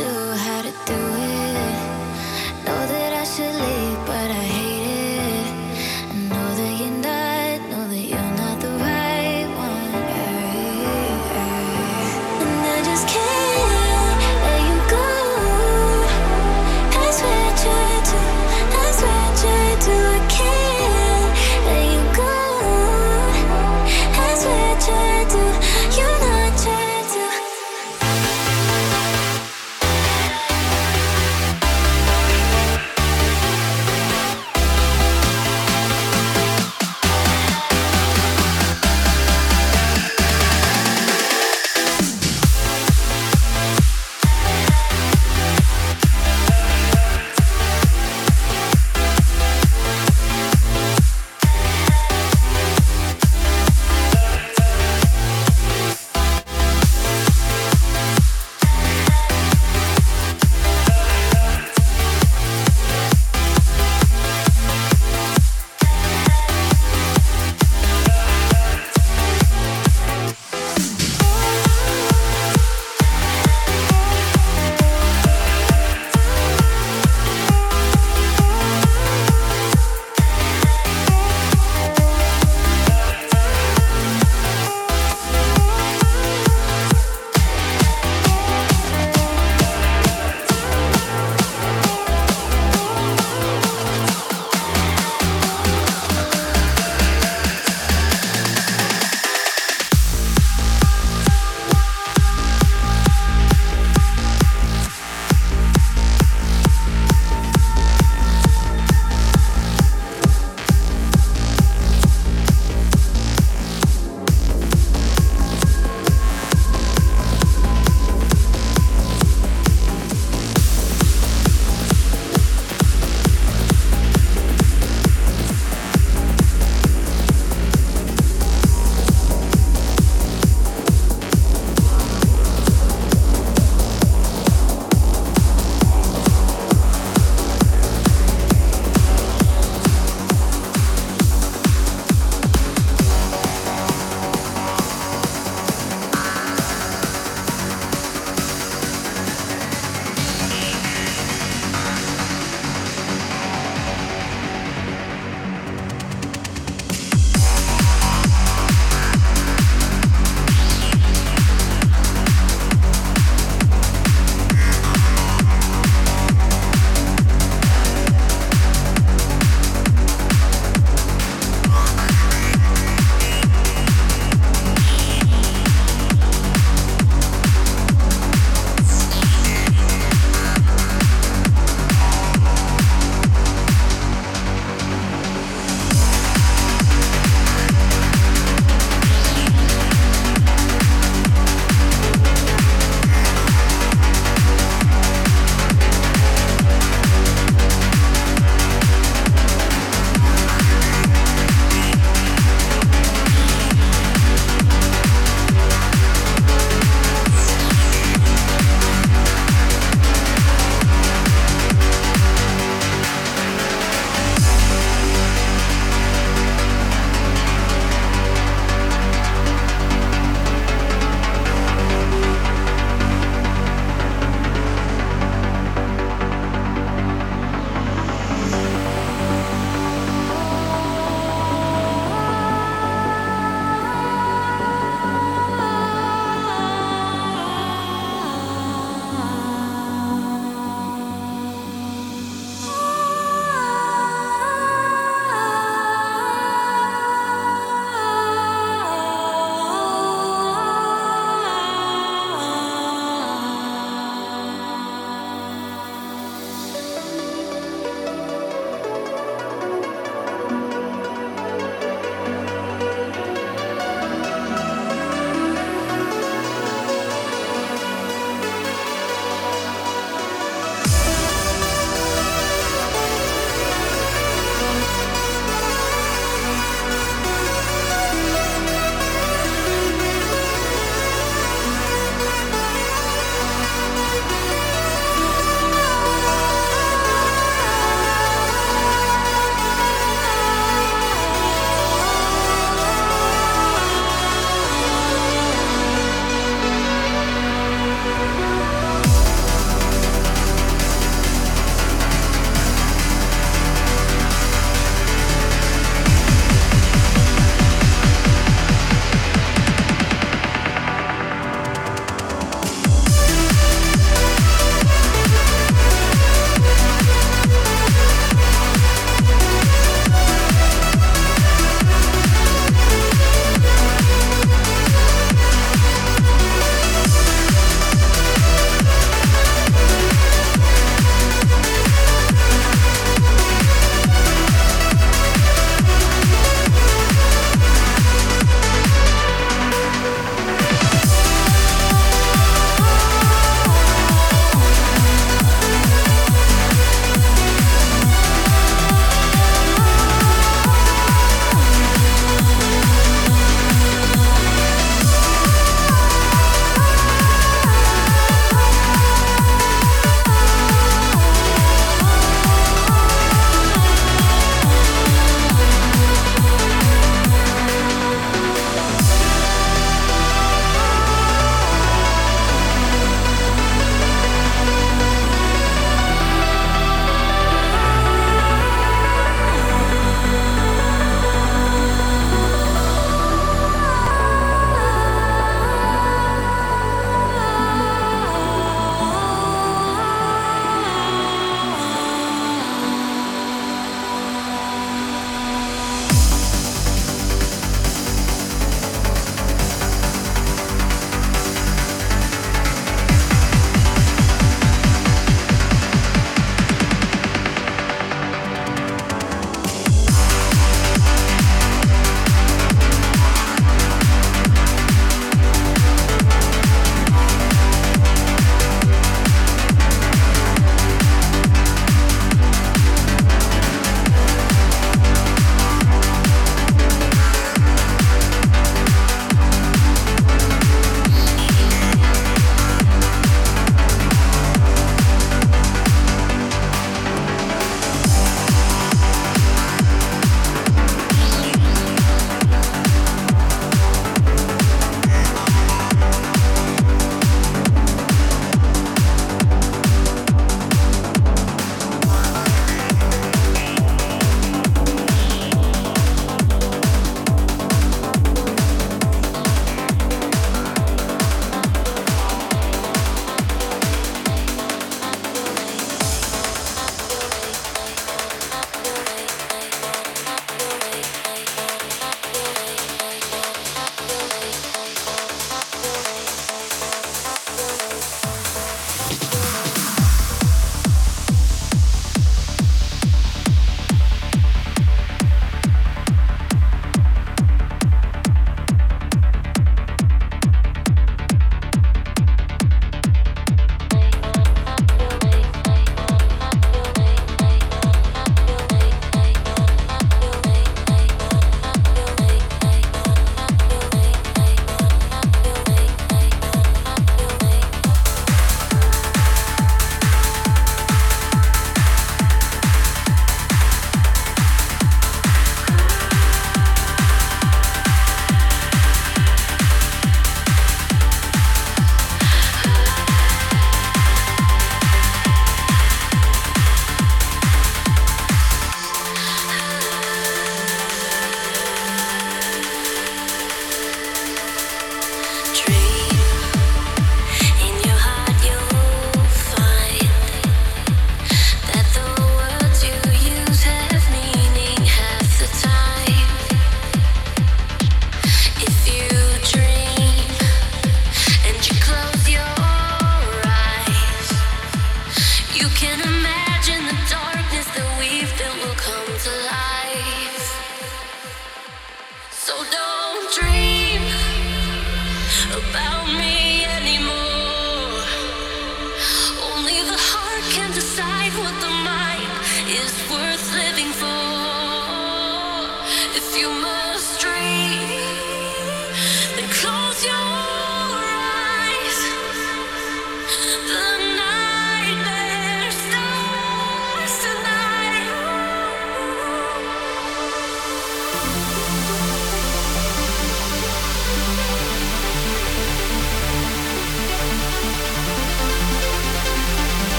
do.